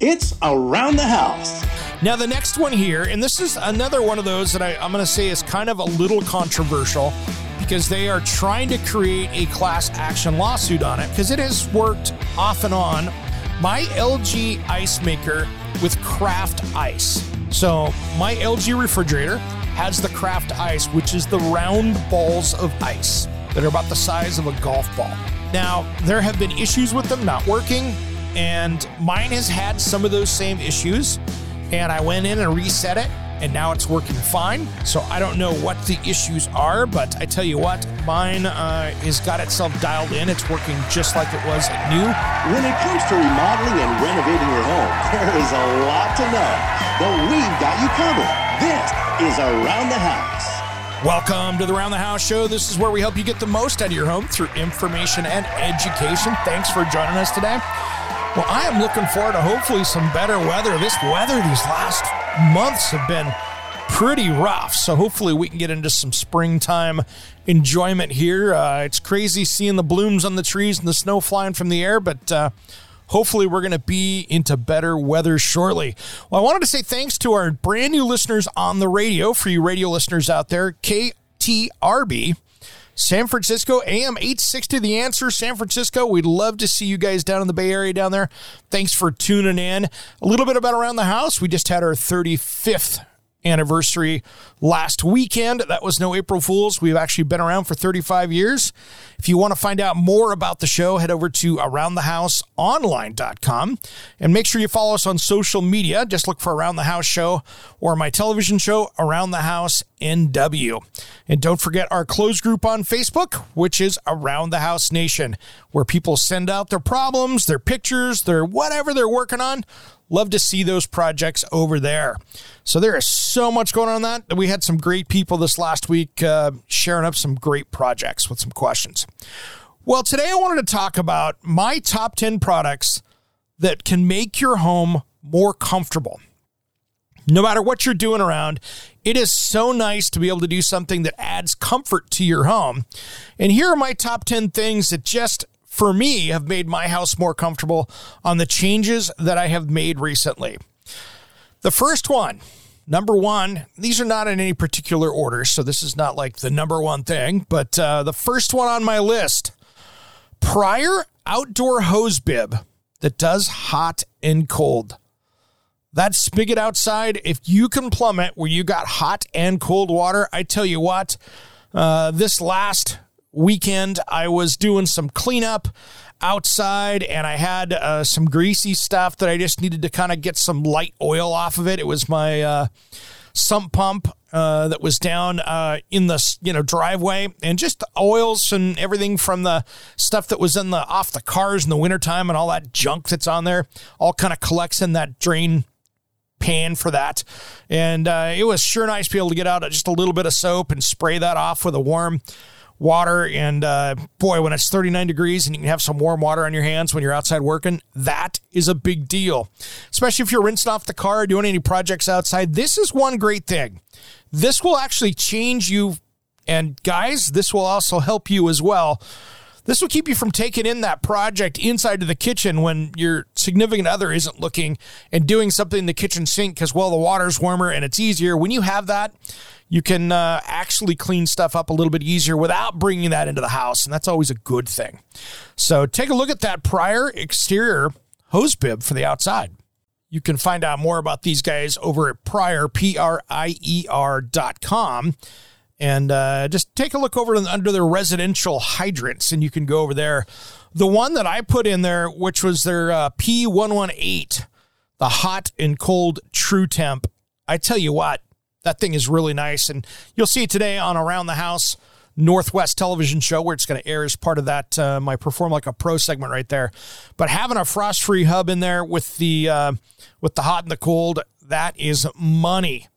It's Around the House. Now, the next one here, and this is another one of those that I, am going to say is kind of a little controversial because they are trying to create a class action lawsuit on it because it has worked off and on. My LG ice maker with craft ice. So, my LG refrigerator has the craft ice, which is the round balls of ice that are about the size of a golf ball. Now, there have been issues with them not working and mine has had some of those same issues. And I went in and reset it, and now it's working fine. So I don't know what the issues are, but I tell you what, mine uh, has got itself dialed in. It's working just like it was new. When it comes to remodeling and renovating your home, there is a lot to know, but we've got you covered. This is Around the House. Welcome to the Around the House Show. This is where we help you get the most out of your home through information and education. Thanks for joining us today. Well, I am looking forward to hopefully some better weather. This weather these last months have been pretty rough. So hopefully we can get into some springtime enjoyment here. Uh, it's crazy seeing the blooms on the trees and the snow flying from the air, but uh, hopefully we're going to be into better weather shortly. Well, I wanted to say thanks to our brand new listeners on the radio, for you radio listeners out there, KTRB. San Francisco, AM 860, The Answer, San Francisco. We'd love to see you guys down in the Bay Area down there. Thanks for tuning in. A little bit about Around the House. We just had our 35th anniversary last weekend. That was no April Fools. We've actually been around for 35 years. If you want to find out more about the show, head over to aroundthehouseonline.com and make sure you follow us on social media. Just look for Around the House Show or my television show, Around the House NW. And don't forget our closed group on Facebook, which is Around the House Nation, where people send out their problems, their pictures, their whatever they're working on. Love to see those projects over there. So there is so much going on that. We had some great people this last week uh, sharing up some great projects with some questions. Well, today I wanted to talk about my top 10 products that can make your home more comfortable. No matter what you're doing around, it is so nice to be able to do something that adds comfort to your home. And here are my top 10 things that just for me, have made my house more comfortable on the changes that I have made recently. The first one, number one, these are not in any particular order, so this is not like the number one thing, but uh, the first one on my list Prier outdoor hose bib that does hot and cold. That spigot outside, if you can plumb it where you got hot and cold water, I tell you what, uh, this last weekend, I was doing some cleanup outside and I had uh, some greasy stuff that I just needed to kind of get some light oil off of it. It was my uh, sump pump uh, that was down uh, in the you know driveway and just oils and everything from the stuff that was in the off the cars in the wintertime and all that junk that's on there all kind of collects in that drain pan for that and uh, it was sure nice to be able to get out just a little bit of soap and spray that off with a warm water. And uh, boy, when it's 39 degrees and you can have some warm water on your hands when you're outside working, that is a big deal. Especially if you're rinsing off the car, doing any projects outside. This is one great thing. This will actually change you. And guys, this will also help you as well. This will keep you from taking in that project inside to the kitchen when your significant other isn't looking and doing something in the kitchen sink because, well, the water's warmer and it's easier. When you have that, you can uh, actually clean stuff up a little bit easier without bringing that into the house. And that's always a good thing. So take a look at that Prier exterior hose bib for the outside. You can find out more about these guys over at Prier, P-R-I-E-R dot com. And uh, just take a look over under their residential hydrants, and you can go over there. The one that I put in there, which was their uh, P118, the hot and cold true temp. I tell you what, that thing is really nice. And you'll see it today on Around the House Northwest television show where it's going to air as part of that uh, my perform like a pro segment right there. But having a frost free hub in there with the uh, with the hot and the cold, that is money.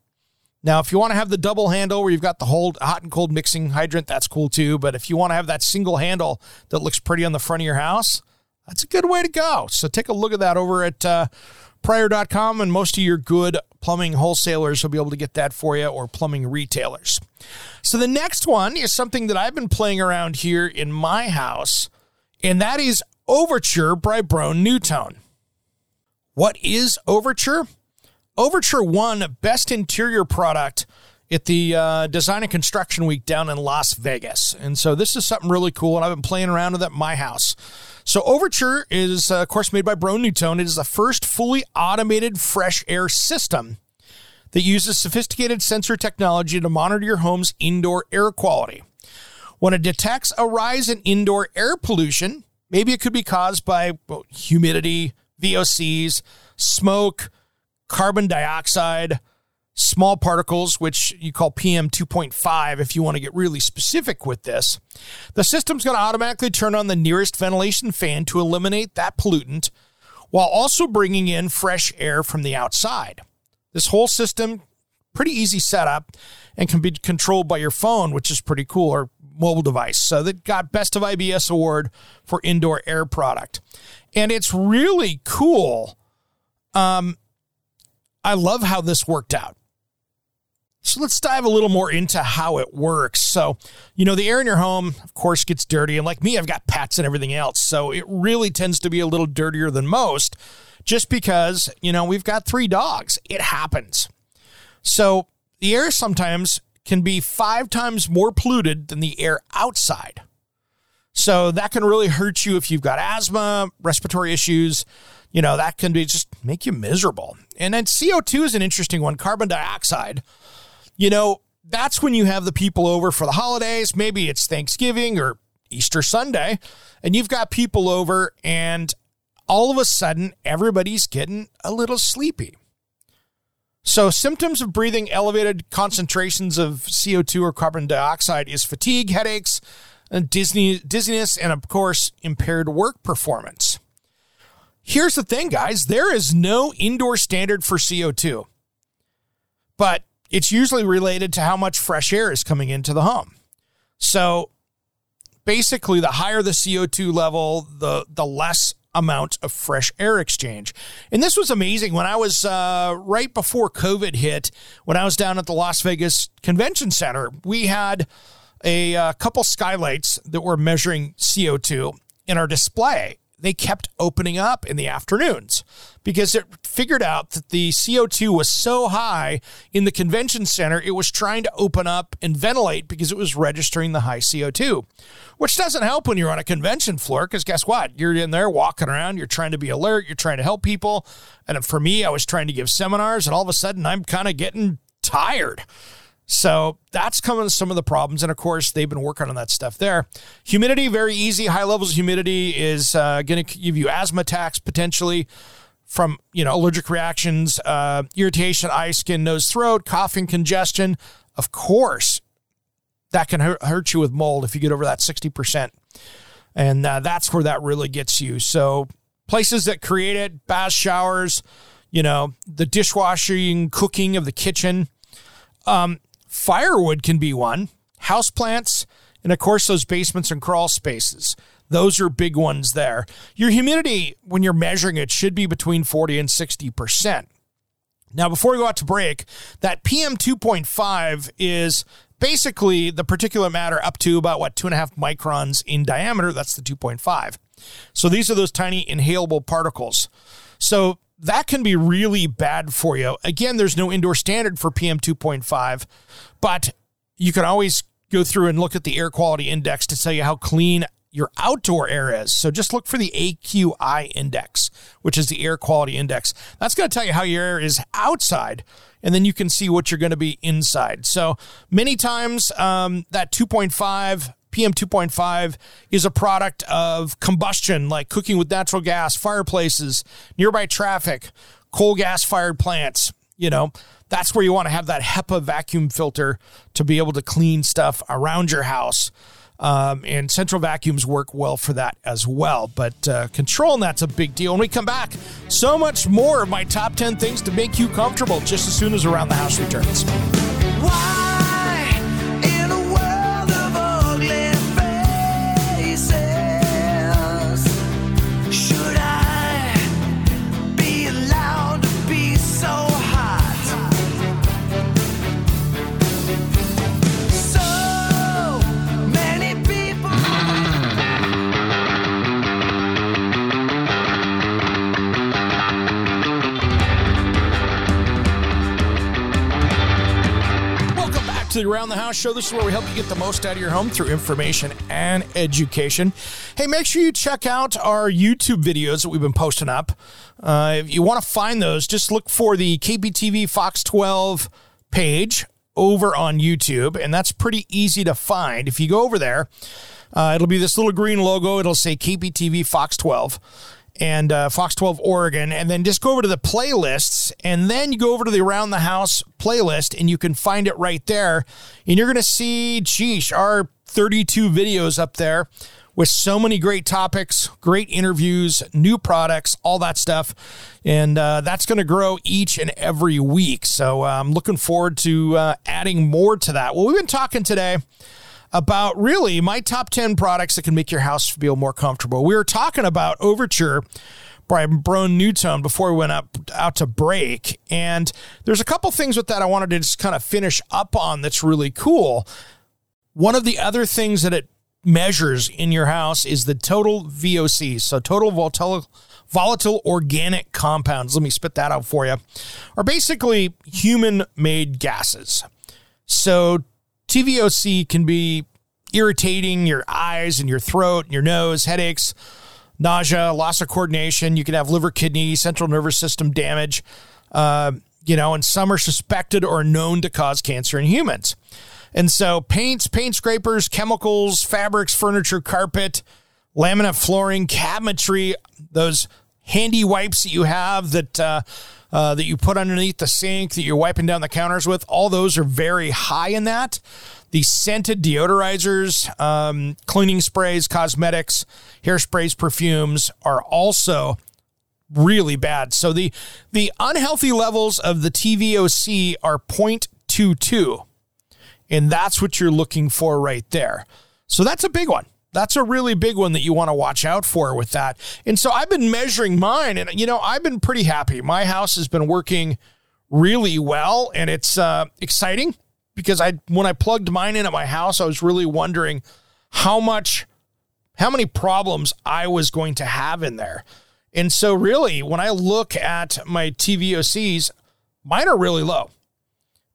Now, if you want to have the double handle where you've got the whole hot and cold mixing hydrant, that's cool too. But if you want to have that single handle that looks pretty on the front of your house, that's a good way to go. So take a look at that over at uh, Prier.com, and most of your good plumbing wholesalers will be able to get that for you or plumbing retailers. So the next one is something that I've been playing around here in my house, and that is Overture by Broan NuTone. What is Overture? Overture won Best Interior Product at the uh, Design and Construction Week down in Las Vegas. And so this is something really cool, and I've been playing around with it at my house. So Overture is, uh, of course, made by Broan NuTone. It is the first fully automated fresh air system that uses sophisticated sensor technology to monitor your home's indoor air quality. When it detects a rise in indoor air pollution, maybe it could be caused by well, humidity, VOCs, smoke, carbon dioxide, small particles, which you call PM 2.5 if you want to get really specific with this. The system's going to automatically turn on the nearest ventilation fan to eliminate that pollutant while also bringing in fresh air from the outside. This whole system, pretty easy setup and can be controlled by your phone, which is pretty cool, or mobile device. So that got Best of IBS award for indoor air product. And it's really cool. Um, I love how this worked out. So let's dive a little more into how it works. So, you know, the air in your home, of course, gets dirty. And like me, I've got pets and everything else. So it really tends to be a little dirtier than most just because, you know, we've got three dogs. It happens. So the air sometimes can be five times more polluted than the air outside. So that can really hurt you if you've got asthma, respiratory issues. You know, that can be just make you miserable. And then CO2 is an interesting one, carbon dioxide. You know, that's when you have the people over for the holidays. Maybe it's Thanksgiving or Easter Sunday, and you've got people over, and all of a sudden, everybody's getting a little sleepy. So, symptoms of breathing elevated concentrations of CO2 or carbon dioxide is fatigue, headaches, and dizziness, and of course, impaired work performance. Here's the thing, guys there is no indoor standard for CO2, but it's usually related to how much fresh air is coming into the home. So, basically, the higher the CO2 level, the, the less amount of fresh air exchange. And this was amazing when I was uh, right before COVID hit, when I was down at the Las Vegas Convention Center. We had a, uh, couple skylights that were measuring CO2 in our display they kept opening up in the afternoons because it figured out that the CO2 was so high in the convention center, it was trying to open up and ventilate because it was registering the high CO2, which doesn't help when you're on a convention floor because guess what? You're in there walking around, you're trying to be alert, you're trying to help people. And for me, I was trying to give seminars, and all of a sudden I'm kind of getting tired. So that's coming some of the problems. And of course, they've been working on that stuff there. Humidity, very easy. High levels of humidity is uh, going to give you asthma attacks potentially from you know allergic reactions, uh, irritation, eye, skin, nose, throat, coughing, congestion. Of course, that can hurt you with mold if you get over that 60%. And uh, that's where that really gets you. So places that create it, bath showers, you know, the dishwashing, cooking of the kitchen. Um, Firewood can be one, houseplants, and of course, those basements and crawl spaces. Those are big ones there. Your humidity, when you're measuring it, should be between 40 and 60%. Now, before we go out to break, that PM 2.5 is basically the particulate matter up to about what, two and a half microns in diameter. That's the 2.5. So these are those tiny inhalable particles. So that can be really bad for you. Again, there's no indoor standard for PM 2.5, but you can always go through and look at the air quality index to tell you how clean your outdoor air is. So just look for the AQI index, which is the air quality index. That's going to tell you how your air is outside, and then you can see what you're going to be inside. So many times um, that 2.5 PM 2.5 is a product of combustion, like cooking with natural gas, fireplaces, nearby traffic, coal gas fired plants. you know, that's where you want to have that HEPA vacuum filter to be able to clean stuff around your house. Um, and central vacuums work well for that as well. But uh, controlling that's a big deal. When we come back, so much more of my top 10 things to make you comfortable just as soon as Around the House returns. The House show. This is where we help you get the most out of your home through information and education. Hey, make sure you check out our YouTube videos that we've been posting up. Uh, if you want to find those, just look for the KPTV Fox 12 page over on YouTube, and that's pretty easy to find. If you go over there, uh, it'll be this little green logo. It'll say KPTV Fox 12 and uh, Fox 12 Oregon, and then just go over to the playlists, and then you go over to the Around the House playlist, and you can find it right there. And you're going to see, geesh, our 32 videos up there with so many great topics, great interviews, new products, all that stuff. And uh, that's going to grow each and every week. So uh, I'm looking forward to uh, adding more to that. Well, we've been talking today about really my top 10 products that can make your house feel more comfortable. We were talking about Overture by Broan NuTone before we went up out to break. And there's a couple things with that I wanted to just kind of finish up on that's really cool. One of the other things that it measures in your house is the total VOCs, so total volatile volatile organic compounds. Let me spit that out for you. Are basically human made gases. So TVOC can be irritating your eyes and your throat and your nose, headaches, nausea, loss of coordination. You can have liver, kidney, central nervous system damage. Uh, you know, and some are suspected or known to cause cancer in humans. And so, paints, paint scrapers, chemicals, fabrics, furniture, carpet, laminate flooring, cabinetry, those handy wipes that you have that uh, uh, that you put underneath the sink that you're wiping down the counters with, all those are very high in that. The scented deodorizers, um, cleaning sprays, cosmetics, hairsprays, perfumes are also really bad. So the the unhealthy levels of the TVOC are 0.22. And that's what you're looking for right there. So that's a big one. That's a really big one that you want to watch out for with that. And so I've been measuring mine, and you know I've been pretty happy. My house has been working really well, and it's uh, exciting because I when I plugged mine in at my house, I was really wondering how much, how many problems I was going to have in there. And so really, when I look at my TVOCs, mine are really low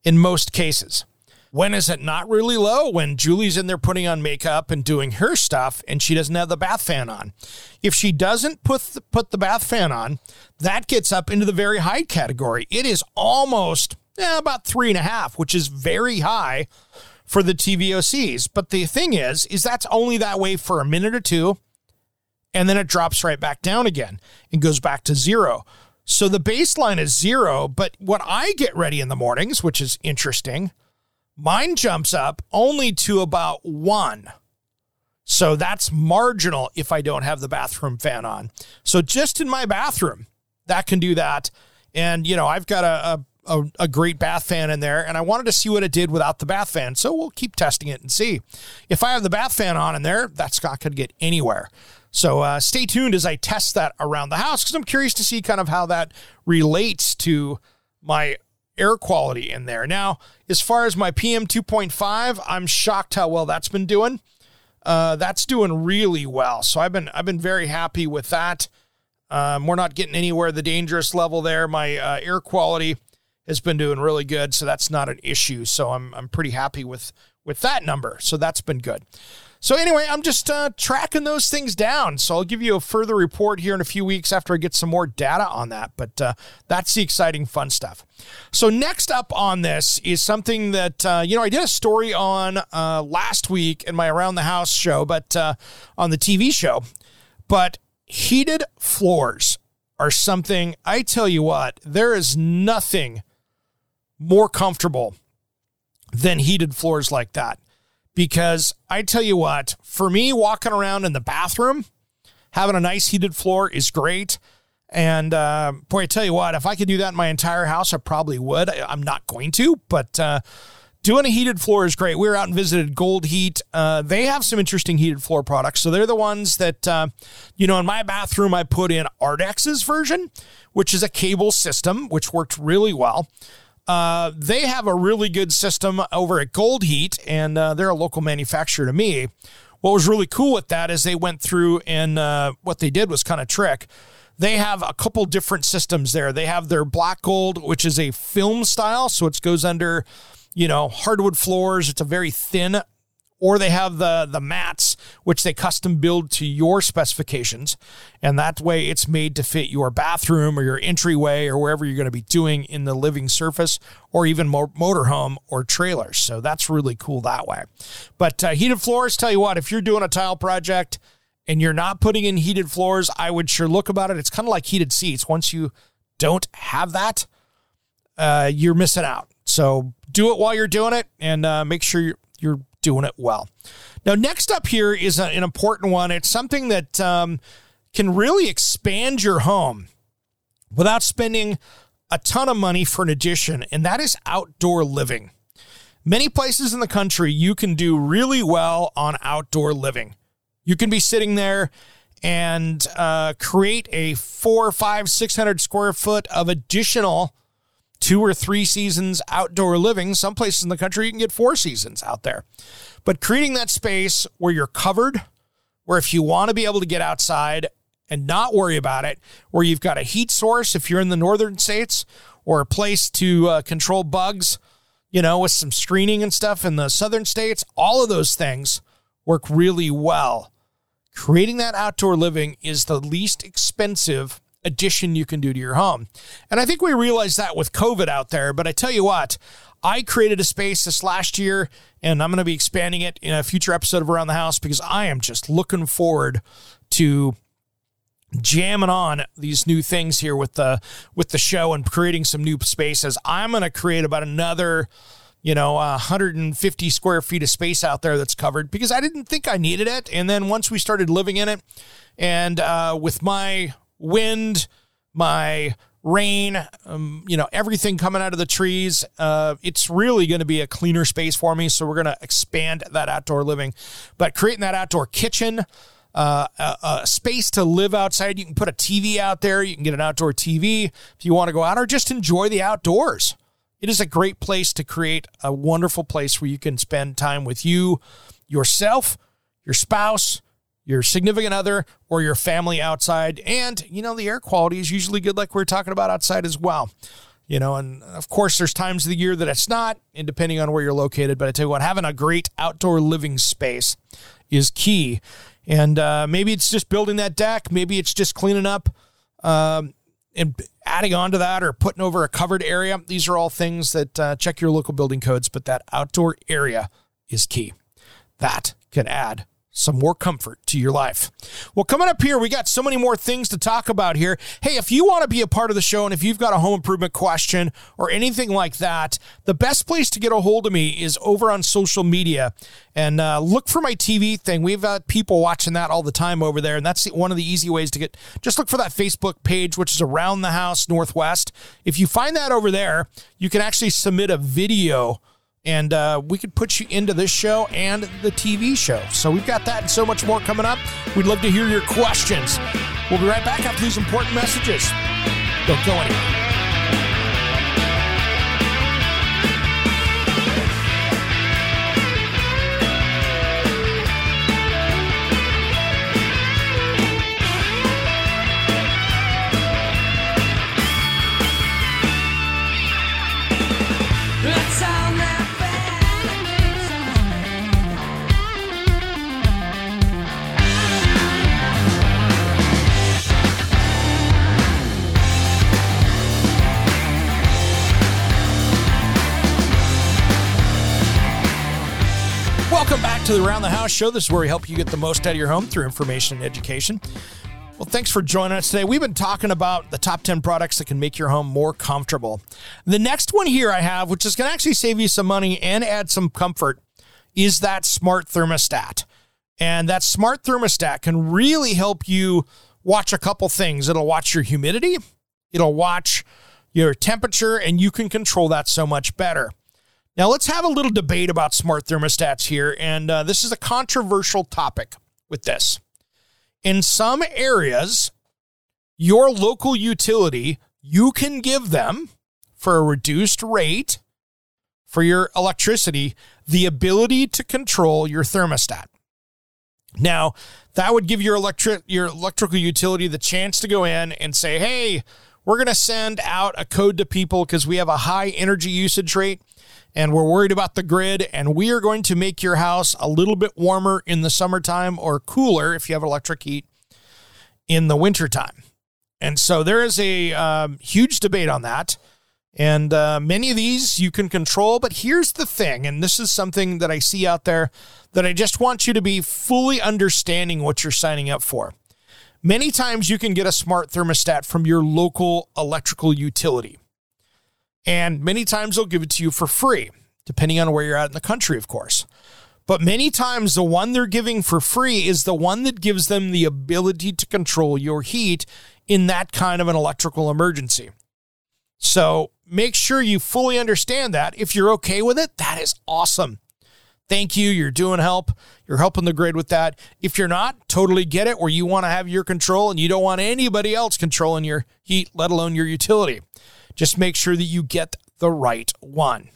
in most cases. When is it not really low? When Julie's in there putting on makeup and doing her stuff and she doesn't have the bath fan on. If she doesn't put the, put the bath fan on, that gets up into the very high category. It is almost eh, about three and a half, which is very high for the TVOCs. But the thing is, is that's only that way for a minute or two, and then it drops right back down again and goes back to zero. So the baseline is zero. But what I get ready in the mornings, which is interesting, Mine jumps up only to about one. So that's marginal if I don't have the bathroom fan on. So just in my bathroom, that can do that. And, you know, I've got a, a, a, great bath fan in there, and I wanted to see what it did without the bath fan. So we'll keep testing it and see. If I have the bath fan on in there, that's not going to get anywhere. So uh, stay tuned as I test that around the house because I'm curious to see kind of how that relates to my air quality in there. Now, as far as my PM 2.5, I'm shocked how well that's been doing. Uh, that's doing really well. So I've been I've been very happy with that. Um, we're not getting anywhere the dangerous level there. My uh, air quality has been doing really good, so that's not an issue. So I'm I'm pretty happy with with that number. So that's been good. So anyway, I'm just uh, tracking those things down. So I'll give you a further report here in a few weeks after I get some more data on that. But uh, that's the exciting, fun stuff. So next up on this is something that uh, you know I did a story on uh, last week in my Around the House show, but uh, on the TV show. But heated floors are something I tell you what, there is nothing more comfortable than heated floors like that. Because I tell you what, for me, walking around in the bathroom, having a nice heated floor is great. And uh, boy, I tell you what, if I could do that in my entire house, I probably would. I, am not going to, but uh, doing a heated floor is great. We were out and visited Gold Heat. Uh, they have some interesting heated floor products. So they're the ones that, uh, you know, in my bathroom, I put in Ardex's version, which is a cable system, which worked really well. Uh, they have a really good system over at Gold Heat, and uh, they're a local manufacturer to me. What was really cool with that is they went through and uh, what they did was kind of trick. They have a couple different systems there. They have their black gold, which is a film style, so it goes under, you know, hardwood floors. It's a very thin or they have the the mats which they custom build to your specifications. And that way it's made to fit your bathroom or your entryway or wherever you're going to be doing in the living surface or even motorhome or trailers so that's really cool that way. But uh, heated floors tell you what if you're doing a tile project and you're not putting in heated floors i would sure look about it. It's kind of like heated seats. Once you don't have that uh, you're missing out. So do it while you're doing it and uh, make sure you're, you're doing it well. Now, next up here is an important one. It's something that um, can really expand your home without spending a ton of money for an addition, and that is outdoor living. Many places in the country you can do really well on outdoor living. You can be sitting there and uh, create a four, five, six hundred square foot of additional two or three seasons outdoor living. Some places in the country you can get four seasons out there. But creating that space where you're covered, where if you want to be able to get outside and not worry about it, where you've got a heat source if you're in the northern states, or a place to uh, control bugs, you know, with some screening and stuff in the southern states, all of those things work really well. Creating that outdoor living is the least expensive addition you can do to your home. And I think we realized that with COVID out there. But I tell you what, I created a space this last year, and I'm going to be expanding it in a future episode of Around the House because I am just looking forward to jamming on these new things here with the with the show and creating some new spaces. I'm going to create about another you know, 150 square feet of space out there that's covered because I didn't think I needed it. And then once we started living in it, and uh, with my wind, my rain, um, you know, everything coming out of the trees. Uh, it's really going to be a cleaner space for me. So we're going to expand that outdoor living, but creating that outdoor kitchen. Uh, a, a, space to live outside. You can put a TV out there. You can get an outdoor TV if you want to go out or just enjoy the outdoors. It is a great place to create a wonderful place where you can spend time with you, yourself, your spouse, your significant other or your family outside. And, you know, the air quality is usually good, like we are talking about outside as well. You know, and of course, there's times of the year that it's not, and depending on where you're located. But I tell you what, having a great outdoor living space is key. And uh, maybe it's just building that deck, maybe it's just cleaning up um, and adding on to that or putting over a covered area. These are all things that uh, check your local building codes, but that outdoor area is key. That can add some more comfort to your life. Well, coming up here, we got so many more things to talk about here. Hey, if you want to be a part of the show and if you've got a home improvement question or anything like that, the best place to get a hold of me is over on social media and uh, look for my TV thing. We've got people watching that all the time over there, and that's one of the easy ways to get. Just look for that Facebook page, which is Around the House Northwest. If you find that over there, you can actually submit a video and uh, we could put you into this show and the TV show. So we've got that and so much more coming up. We'd love to hear your questions. We'll be right back after these important messages. Don't go anywhere. Around the House show. This is where we help you get the most out of your home through information and education. Well, thanks for joining us today. We've been talking about the top 10 products that can make your home more comfortable. The next one here I have, which is going to actually save you some money and add some comfort, is that smart thermostat. And that smart thermostat can really help you watch a couple things. It'll watch your humidity, it'll watch your temperature, and you can control that so much better. Now, let's have a little debate about smart thermostats here. And uh, this is a controversial topic with this. In some areas, your local utility, you can give them for a reduced rate for your electricity the ability to control your thermostat. Now, that would give your electric your electrical utility the chance to go in and say, "Hey, we're going to send out a code to people because we have a high energy usage rate and we're worried about the grid and we are going to make your house a little bit warmer in the summertime or cooler if you have electric heat in the wintertime. And so there is a um, huge debate on that. And uh, many of these you can control. But here's the thing, and this is something that I see out there that I just want you to be fully understanding what you're signing up for. Many times you can get a smart thermostat from your local electrical utility. And many times they'll give it to you for free, depending on where you're at in the country, of course. But many times the one they're giving for free is the one that gives them the ability to control your heat in that kind of an electrical emergency. So make sure you fully understand that. If you're okay with it, that is awesome. Thank you. You're doing help. You're helping the grid with that. If you're not, totally get it where you want to have your control and you don't want anybody else controlling your heat, let alone your utility. Just make sure that you get the right one.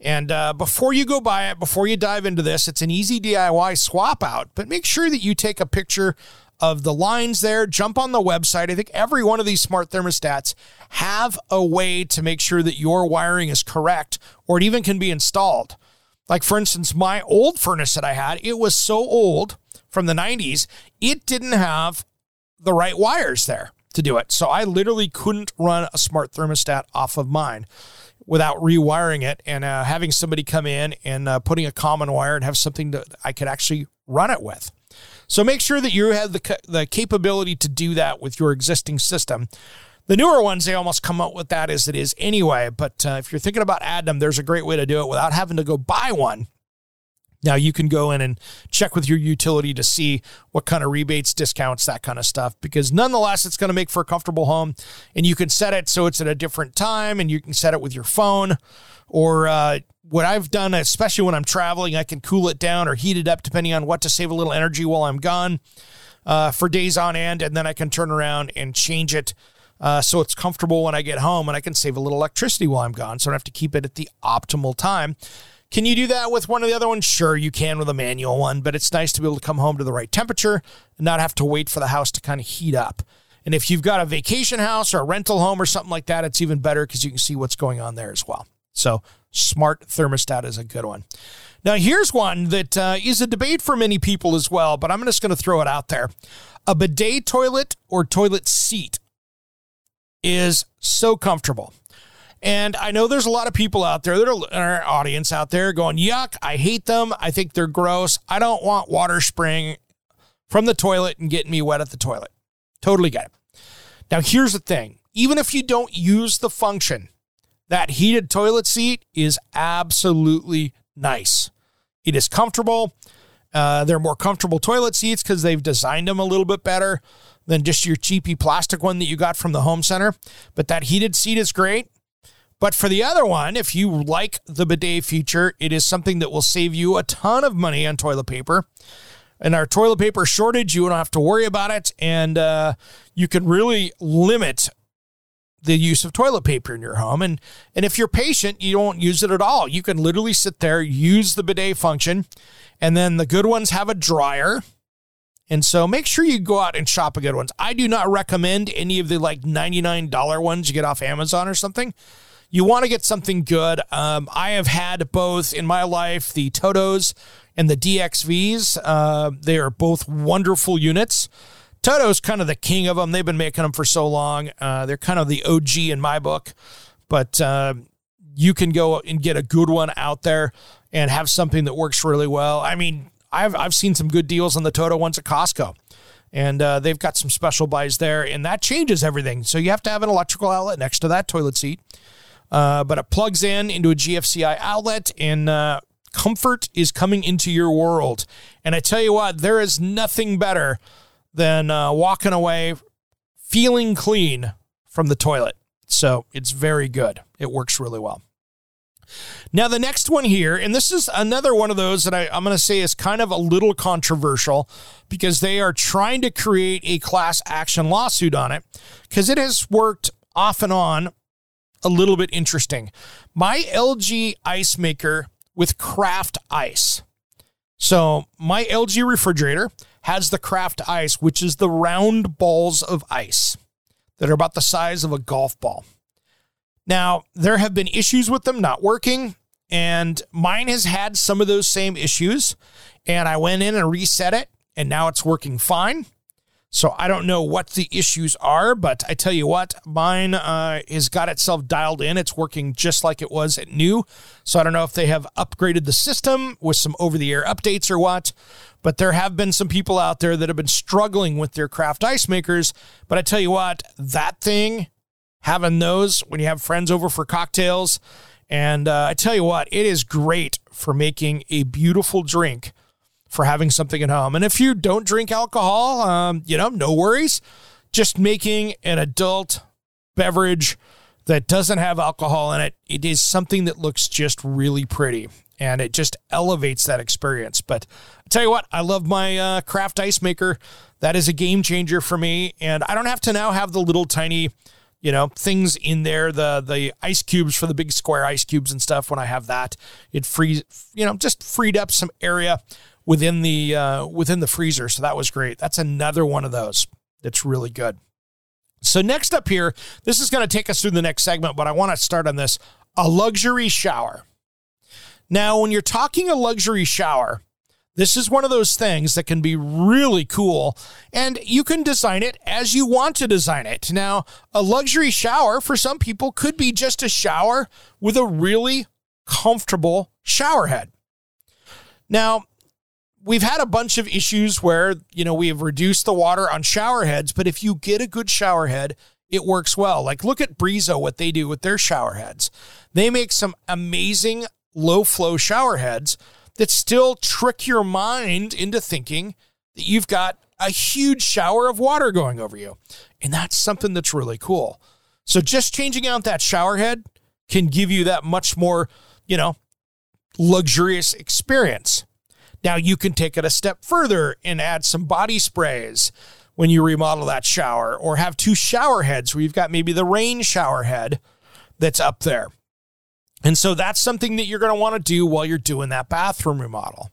And uh, before you go buy it, before you dive into this, it's an easy DIY swap out, but make sure that you take a picture of the lines there. Jump on the website. I think every one of these smart thermostats have a way to make sure that your wiring is correct or it even can be installed. Like, for instance, my old furnace that I had, it was so old from the 90s, it didn't have the right wires there to do it. So I literally couldn't run a smart thermostat off of mine without rewiring it and uh, having somebody come in and uh, putting a common wire and have something that I could actually run it with. So make sure that you have the, the capability to do that with your existing system. The newer ones, they almost come out with that as it is anyway. But uh, if you're thinking about adding them, there's a great way to do it without having to go buy one now you can go in and check with your utility to see what kind of rebates, discounts, that kind of stuff, because nonetheless, it's going to make for a comfortable home. And you can set it so it's at a different time and you can set it with your phone. Or uh, what I've done, especially when I'm traveling, I can cool it down or heat it up depending on what to save a little energy while I'm gone uh, for days on end. And then I can turn around and change it. Uh, so it's comfortable when I get home and I can save a little electricity while I'm gone. So I don't have to keep it at the optimal time. Can you do that with one of the other ones? Sure, you can with a manual one, but it's nice to be able to come home to the right temperature and not have to wait for the house to kind of heat up. And if you've got a vacation house or a rental home or something like that, it's even better because you can see what's going on there as well. So, smart thermostat is a good one. Now, here's one that uh, is a debate for many people as well, but I'm just going to throw it out there. A bidet toilet or toilet seat is so comfortable. And I know there's a lot of people out there that are in our audience out there going, yuck, I hate them. I think they're gross. I don't want water spraying from the toilet and getting me wet at the toilet. Totally get it. Now, here's the thing even if you don't use the function, that heated toilet seat is absolutely nice. It is comfortable. Uh, they're more comfortable toilet seats because they've designed them a little bit better than just your cheapy plastic one that you got from the home center. But that heated seat is great. But for the other one, if you like the bidet feature, it is something that will save you a ton of money on toilet paper. In our toilet paper shortage, you don't have to worry about it, and uh, you can really limit the use of toilet paper in your home. And and if you're patient, you don't use it at all. You can literally sit there, use the bidet function, and then the good ones have a dryer. And so make sure you go out and shop a good ones. I do not recommend any of the like $99 ones you get off Amazon or something you want to get something good. Um, I have had both in my life the Totos and the DXVs. Uh, they are both wonderful units. Toto's kind of the king of them. They've been making them for so long. Uh, they're kind of the OG in my book, but uh, you can go and get a good one out there and have something that works really well. I mean, I've I've seen some good deals on the Toto ones at Costco And uh, they've got some special buys there, and that changes everything. So you have to have an electrical outlet next to that toilet seat. Uh, but it plugs in into a GFCI outlet, and uh, comfort is coming into your world. And I tell you what, there is nothing better than uh, walking away feeling clean from the toilet. So it's very good. It works really well. Now, the next one here, and this is another one of those that I, am going to say is kind of a little controversial because they are trying to create a class action lawsuit on it because it has worked off and on a little bit interesting. My LG ice maker with craft ice. So, my LG refrigerator has the craft ice, which is the round balls of ice that are about the size of a golf ball. Now, there have been issues with them not working, and mine has had some of those same issues. And I went in and reset it, and now it's working fine. So I don't know what the issues are, but I tell you what, mine uh, has got itself dialed in. It's working just like it was at new. So I don't know if they have upgraded the system with some over the air updates or what, but there have been some people out there that have been struggling with their craft ice makers. But I tell you what, that thing having those when you have friends over for cocktails. And uh, I tell you what, it is great for making a beautiful drink for having something at home. And if you don't drink alcohol, um, you know, no worries. Just making an adult beverage that doesn't have alcohol in it, it is something that looks just really pretty and it just elevates that experience. But I tell you what, I love my uh, craft ice maker. That is a game changer for me. And I don't have to now have the little tiny you know things in there the the ice cubes for the big square ice cubes and stuff when i have that it frees you know just freed up some area within the uh, within the freezer. So that was great. That's another one of those that's really good. So next up here this is going to take us through the next segment but i want to start on this a luxury shower. Now when you're talking a luxury shower this is one of those things that can be really cool, and you can design it as you want to design it. Now, a luxury shower for some people could be just a shower with a really comfortable shower head. Now, we've had a bunch of issues where, you know, we have reduced the water on shower heads, but if you get a good shower head, it works well. Like look at Brizo, what they do with their shower heads. They make some amazing low flow shower heads that still trick your mind into thinking that you've got a huge shower of water going over you. And that's something that's really cool. So just changing out that shower head can give you that much more, you know, luxurious experience. Now you can take it a step further and add some body sprays when you remodel that shower or have two shower heads where you've got maybe the rain shower head that's up there. And so that's something that you're going to want to do while you're doing that bathroom remodel.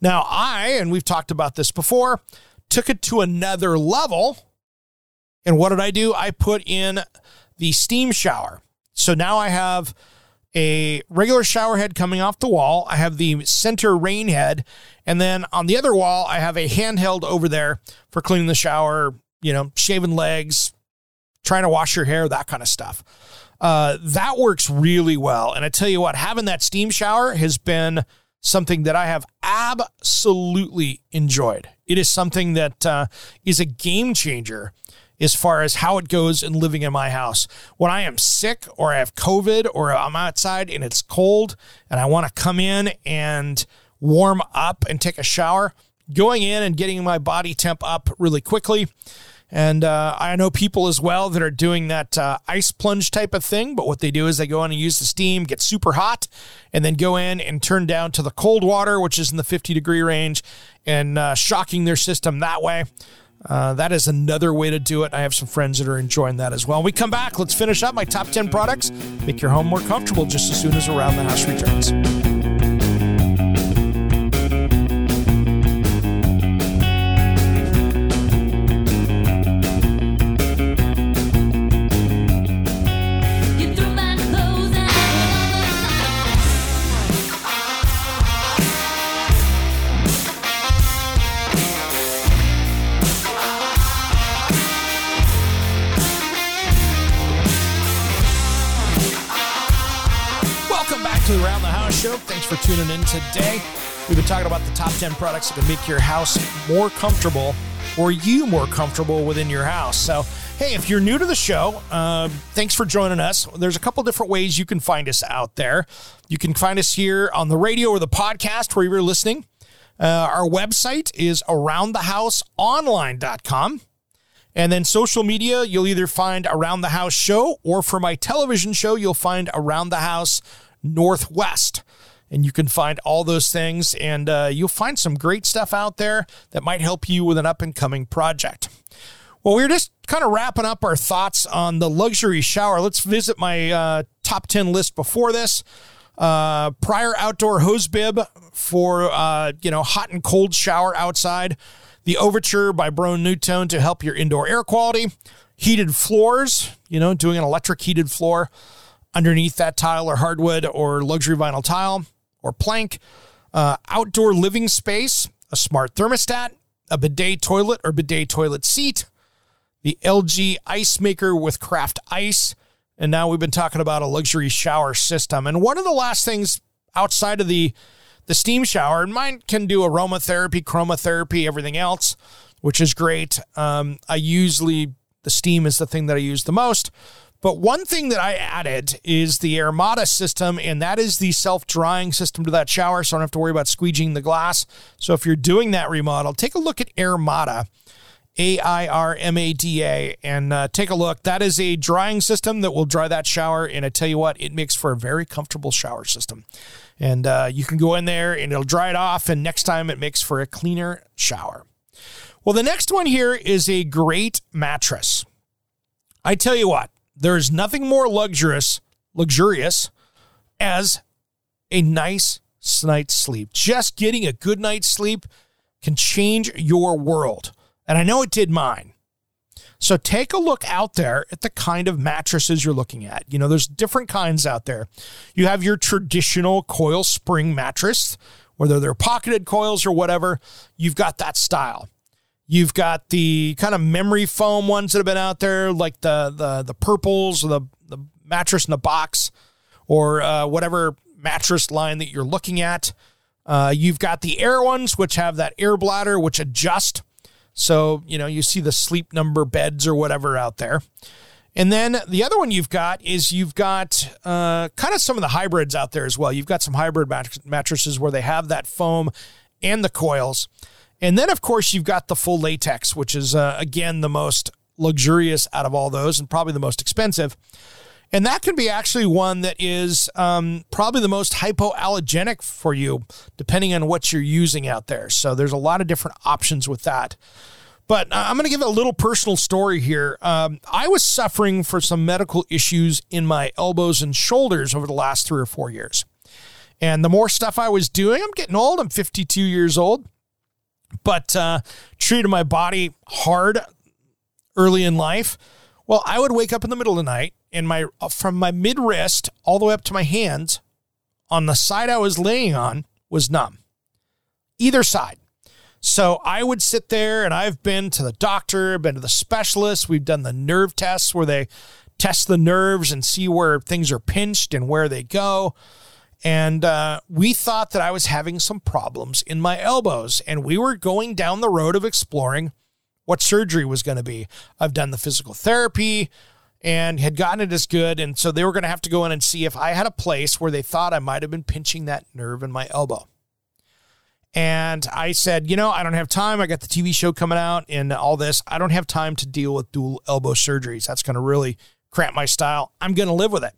Now, I, and we've talked about this before, took it to another level. And what did I do? I put in the steam shower. So now I have a regular shower head coming off the wall. I have the center rain head. And then on the other wall, I have a handheld over there for cleaning the shower, you know, shaving legs, trying to wash your hair, that kind of stuff. Uh, that works really well. And I tell you what, having that steam shower has been something that I have absolutely enjoyed. It is something that uh, is a game changer as far as how it goes in living in my house. When I am sick or I have COVID or I'm outside and it's cold and I want to come in and warm up and take a shower, going in and getting my body temp up really quickly and uh, I know people as well that are doing that uh, ice plunge type of thing. But what they do is they go in and use the steam, get super hot, and then go in and turn down to the cold water, which is in the 50 degree range, and uh, shocking their system that way. Uh, that is another way to do it. I have some friends that are enjoying that as well. When we come back, let's finish up my top 10 products. Make your home more comfortable just as soon as Around the House returns. Tuning in today. We've been talking about the top 10 products that can make your house more comfortable or you more comfortable within your house. So, hey, if you're new to the show, uh, thanks for joining us. There's a couple different ways you can find us out there. You can find us here on the radio or the podcast where you're listening. Uh, our website is aroundthehouseonline.com. And then social media, you'll either find Around the House Show, or for my television show, you'll find Around the House Northwest. And you can find all those things, and uh, you'll find some great stuff out there that might help you with an up and coming project. Well, we're just kind of wrapping up our thoughts on the luxury shower. Let's visit my uh, top 10 list before this. Uh, Prier outdoor hose bib for, uh, you know, hot and cold shower outside. The Overture by Broan-NuTone to help your indoor air quality. Heated floors, you know, doing an electric heated floor underneath that tile or hardwood or luxury vinyl tile or plank. Uh, outdoor living space, a smart thermostat, a bidet toilet or bidet toilet seat, the LG ice maker with craft ice. And now we've been talking about a luxury shower system. And one of the last things outside of the the steam shower, and mine can do aromatherapy, chromotherapy, everything else, which is great. Um, I usually, the steam is the thing that I use the most. But one thing that I added is the Airmada system, and that is the self drying system to that shower. So I don't have to worry about squeegeeing the glass. So if you're doing that remodel, take a look at Airmada. A I R M A D A, and uh, take a look. That is a drying system that will dry that shower. And I tell you what, it makes for a very comfortable shower system. And uh, you can go in there and it'll dry it off. And next time it makes for a cleaner shower. Well, the next one here is a great mattress. I tell you what, there is nothing more luxurious, luxurious as a nice night's sleep. Just getting a good night's sleep can change your world. And I know it did mine. So take a look out there at the kind of mattresses you're looking at. You know, there's different kinds out there. You have your traditional coil spring mattress, whether they're pocketed coils or whatever, you've got that style. You've got the kind of memory foam ones that have been out there, like the the the purples, or the the mattress in the box, or uh, whatever mattress line that you're looking at. Uh, you've got the air ones, which have that air bladder, which adjust so, you know, you see the sleep number beds or whatever out there. And then the other one you've got is you've got uh, kind of some of the hybrids out there as well. You've got some hybrid mattresses where they have that foam and the coils. And then, of course, you've got the full latex, which is, uh, again, the most luxurious out of all those and probably the most expensive. And that can be actually one that is um, probably the most hypoallergenic for you, depending on what you're using out there. So there's a lot of different options with that. But uh, I'm going to give a little personal story here. Um, I was suffering for some medical issues in my elbows and shoulders over the last three or four years. And the more stuff I was doing, I'm getting old. I'm 52 years old, but uh, treated my body hard early in life. Well, I would wake up in the middle of the night and my uh, from my mid wrist all the way up to my hands on the side I was laying on was numb. Either side. So I would sit there and I've been to the doctor, been to the specialist. We've done the nerve tests where they test the nerves and see where things are pinched and where they go. And uh, we thought that I was having some problems in my elbows. And we were going down the road of exploring what surgery was going to be. I've done the physical therapy and had gotten it as good. And so they were going to have to go in and see if I had a place where they thought I might have been pinching that nerve in my elbow. And I said, you know, I don't have time. I got the TV show coming out and all this. I don't have time to deal with dual elbow surgeries. That's going to really cramp my style. I'm going to live with it.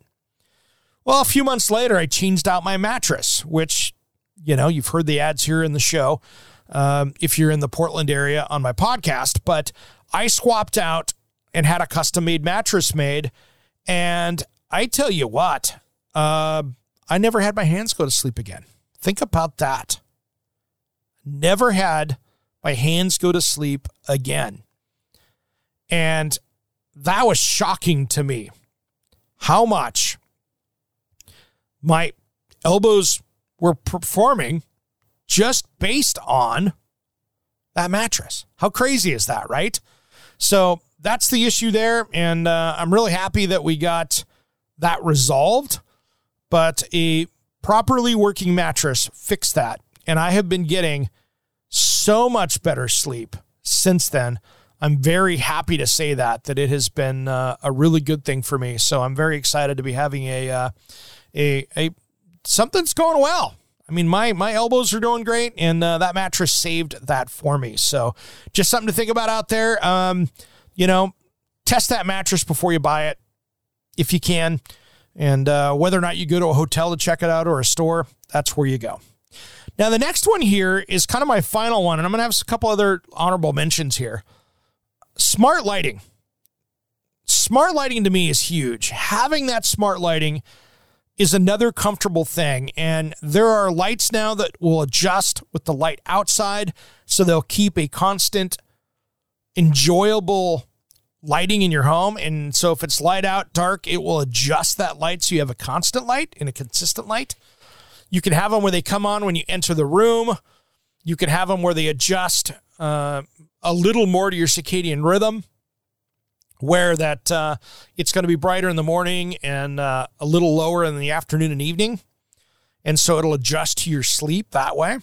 Well, a few months later, I changed out my mattress, which, you know, you've heard the ads here in the show um, if you're in the Portland area on my podcast. But I swapped out and had a custom made mattress made. And I tell you what, uh, I never had my hands go to sleep again. Think about that. Never had my hands go to sleep again. And that was shocking to me how much my elbows were performing just based on that mattress. How crazy is that, right? So that's the issue there. And uh, I'm really happy that we got that resolved. But a properly working mattress fixed that. And I have been getting so much better sleep since then. I'm very happy to say that that it has been uh, a really good thing for me. So I'm very excited to be having a uh, a a something's going well. I mean, my my elbows are doing great, and uh, that mattress saved that for me. So just something to think about out there. Um, you know, test that mattress before you buy it, if you can, and uh, whether or not you go to a hotel to check it out or a store, that's where you go. Now, the next one here is kind of my final one, and I'm to have a couple other honorable mentions here smart lighting. Smart lighting to me is huge. Having that smart lighting is another comfortable thing. And there are lights now that will adjust with the light outside. So they'll keep a constant, enjoyable lighting in your home. And so if it's light out, dark, it will adjust that light so you have a constant light and a consistent light. You can have them where they come on when you enter the room. You can have them where they adjust uh, a little more to your circadian rhythm, where that uh, it's going to be brighter in the morning and uh, a little lower in the afternoon and evening. And so it'll adjust to your sleep that way.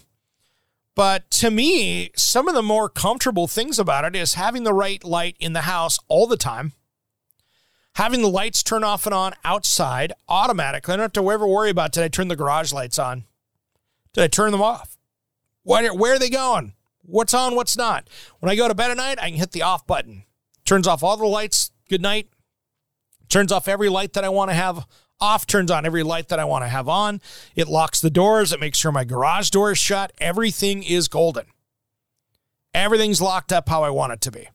But to me, some of the more comfortable things about it is having the right light in the house all the time, having the lights turn off and on outside automatically. I don't have to ever worry about did I turn the garage lights on? Did I turn them off? Where, where are they going? what's on, what's not. When I go to bed at night, I can hit the off button. Turns off all the lights. Good night. Turns off every light that I want to have off, turns on every light that I want to have on. It locks the doors. It makes sure my garage door is shut. Everything is golden. Everything's locked up how I want it to be.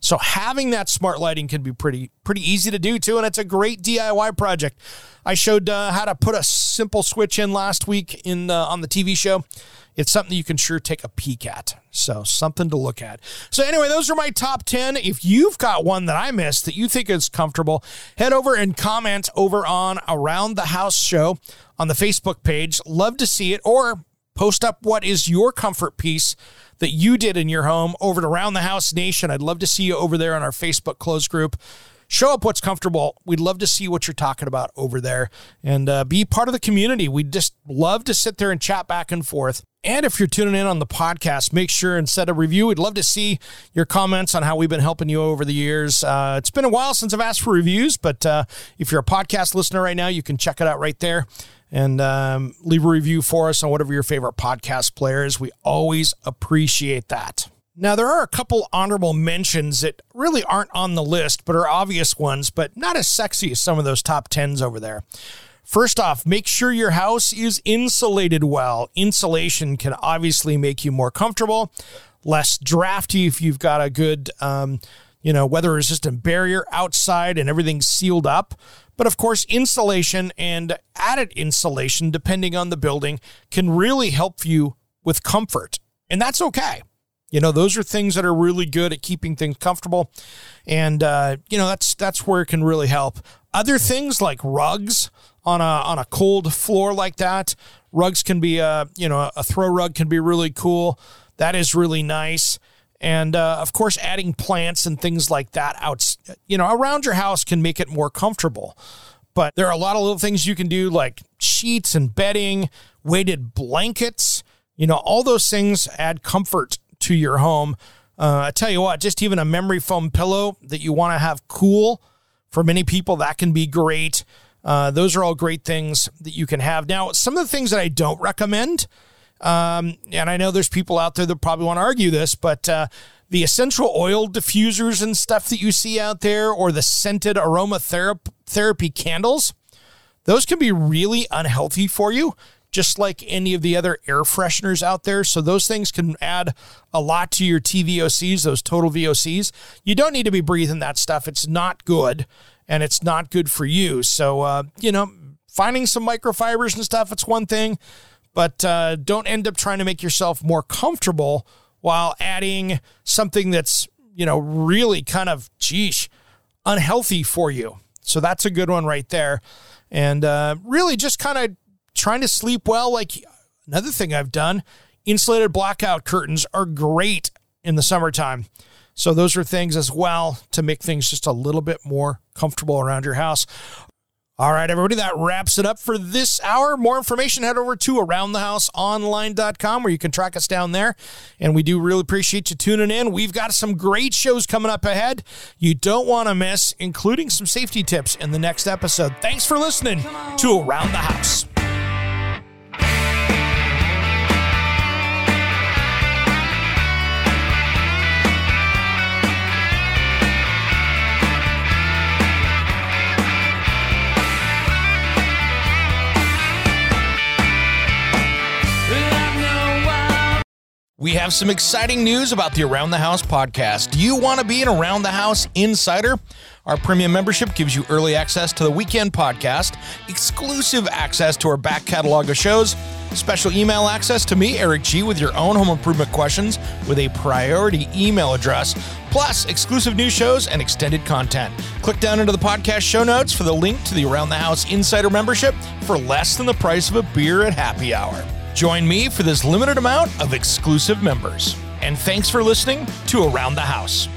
So having that smart lighting can be pretty pretty easy to do too, and it's a great DIY project. I showed uh, how to put a simple switch in last week in uh, on the TV show it's something you can sure take a peek at. So, something to look at. So, anyway, those are my top 10. If you've got one that I missed that you think is comfortable, head over and comment over on Around the House Show on the Facebook page. Love to see it. Or post up what is your comfort piece that you did in your home over at Around the House Nation. I'd love to see you over there on our Facebook close group show up what's comfortable. We'd love to see what you're talking about over there and uh, be part of the community. We'd just love to sit there and chat back and forth. And if you're tuning in on the podcast, make sure and set a review. We'd love to see your comments on how we've been helping you over the years. Uh, it's been a while since I've asked for reviews, but uh, if you're a podcast listener right now, you can check it out right there and um, leave a review for us on whatever your favorite podcast player is. We always appreciate that. Now, there are a couple honorable mentions that really aren't on the list, but are obvious ones, but not as sexy as some of those top tens over there. First off, make sure your house is insulated well. Insulation can obviously make you more comfortable, less drafty if you've got a good, um, you know, weather resistant barrier outside and everything's sealed up. But of course, insulation and added insulation, depending on the building, can really help you with comfort. And that's okay. You know, those are things that are really good at keeping things comfortable. And, uh, you know, that's, that's where it can really help. Other things like rugs, on a on a cold floor like that. Rugs can be a uh, you know a throw rug can be really cool. That is really nice. And uh, of course, adding plants and things like that out, you know, around your house can make it more comfortable. But there are a lot of little things you can do, like sheets and bedding, weighted blankets. You know, all those things add comfort to your home. Uh, I tell you what, just even a memory foam pillow that you want to have cool for many people, that can be great. Uh, those are all great things that you can have. Now, some of the things that I don't recommend, um, and I know there's people out there that probably want to argue this, but uh, the essential oil diffusers and stuff that you see out there, or the scented aromatherapy candles, those can be really unhealthy for you, just like any of the other air fresheners out there. So those things can add a lot to your TVOCs, those total VOCs. You don't need to be breathing that stuff. It's not good and it's not good for you. So, uh, you know, finding some microfibers and stuff, it's one thing, but uh, don't end up trying to make yourself more comfortable while adding something that's, you know, really kind of, geesh, unhealthy for you. So that's a good one right there. And uh, really just kind of trying to sleep well. Like another thing I've done, insulated blackout curtains are great in the summertime. So those are things as well to make things just a little bit more comfortable around your house. All right, everybody, that wraps it up for this hour. More information, head over to aroundthehouseonline.com where you can track us down there. And we do really appreciate you tuning in. We've got some great shows coming up ahead you don't want to miss, including some safety tips in the next episode. Thanks for listening to Around the House. We have some exciting news about the Around the House podcast. Do you want to be an Around the House insider? Our premium membership gives you early access to the weekend podcast, exclusive access to our back catalog of shows, special email access to me, Eric G, with your own home improvement questions with a priority email address, plus exclusive new shows and extended content. Click down into the podcast show notes for the link to the Around the House insider membership for less than the price of a beer at happy hour. Join me for this limited amount of exclusive members. And thanks for listening to Around the House.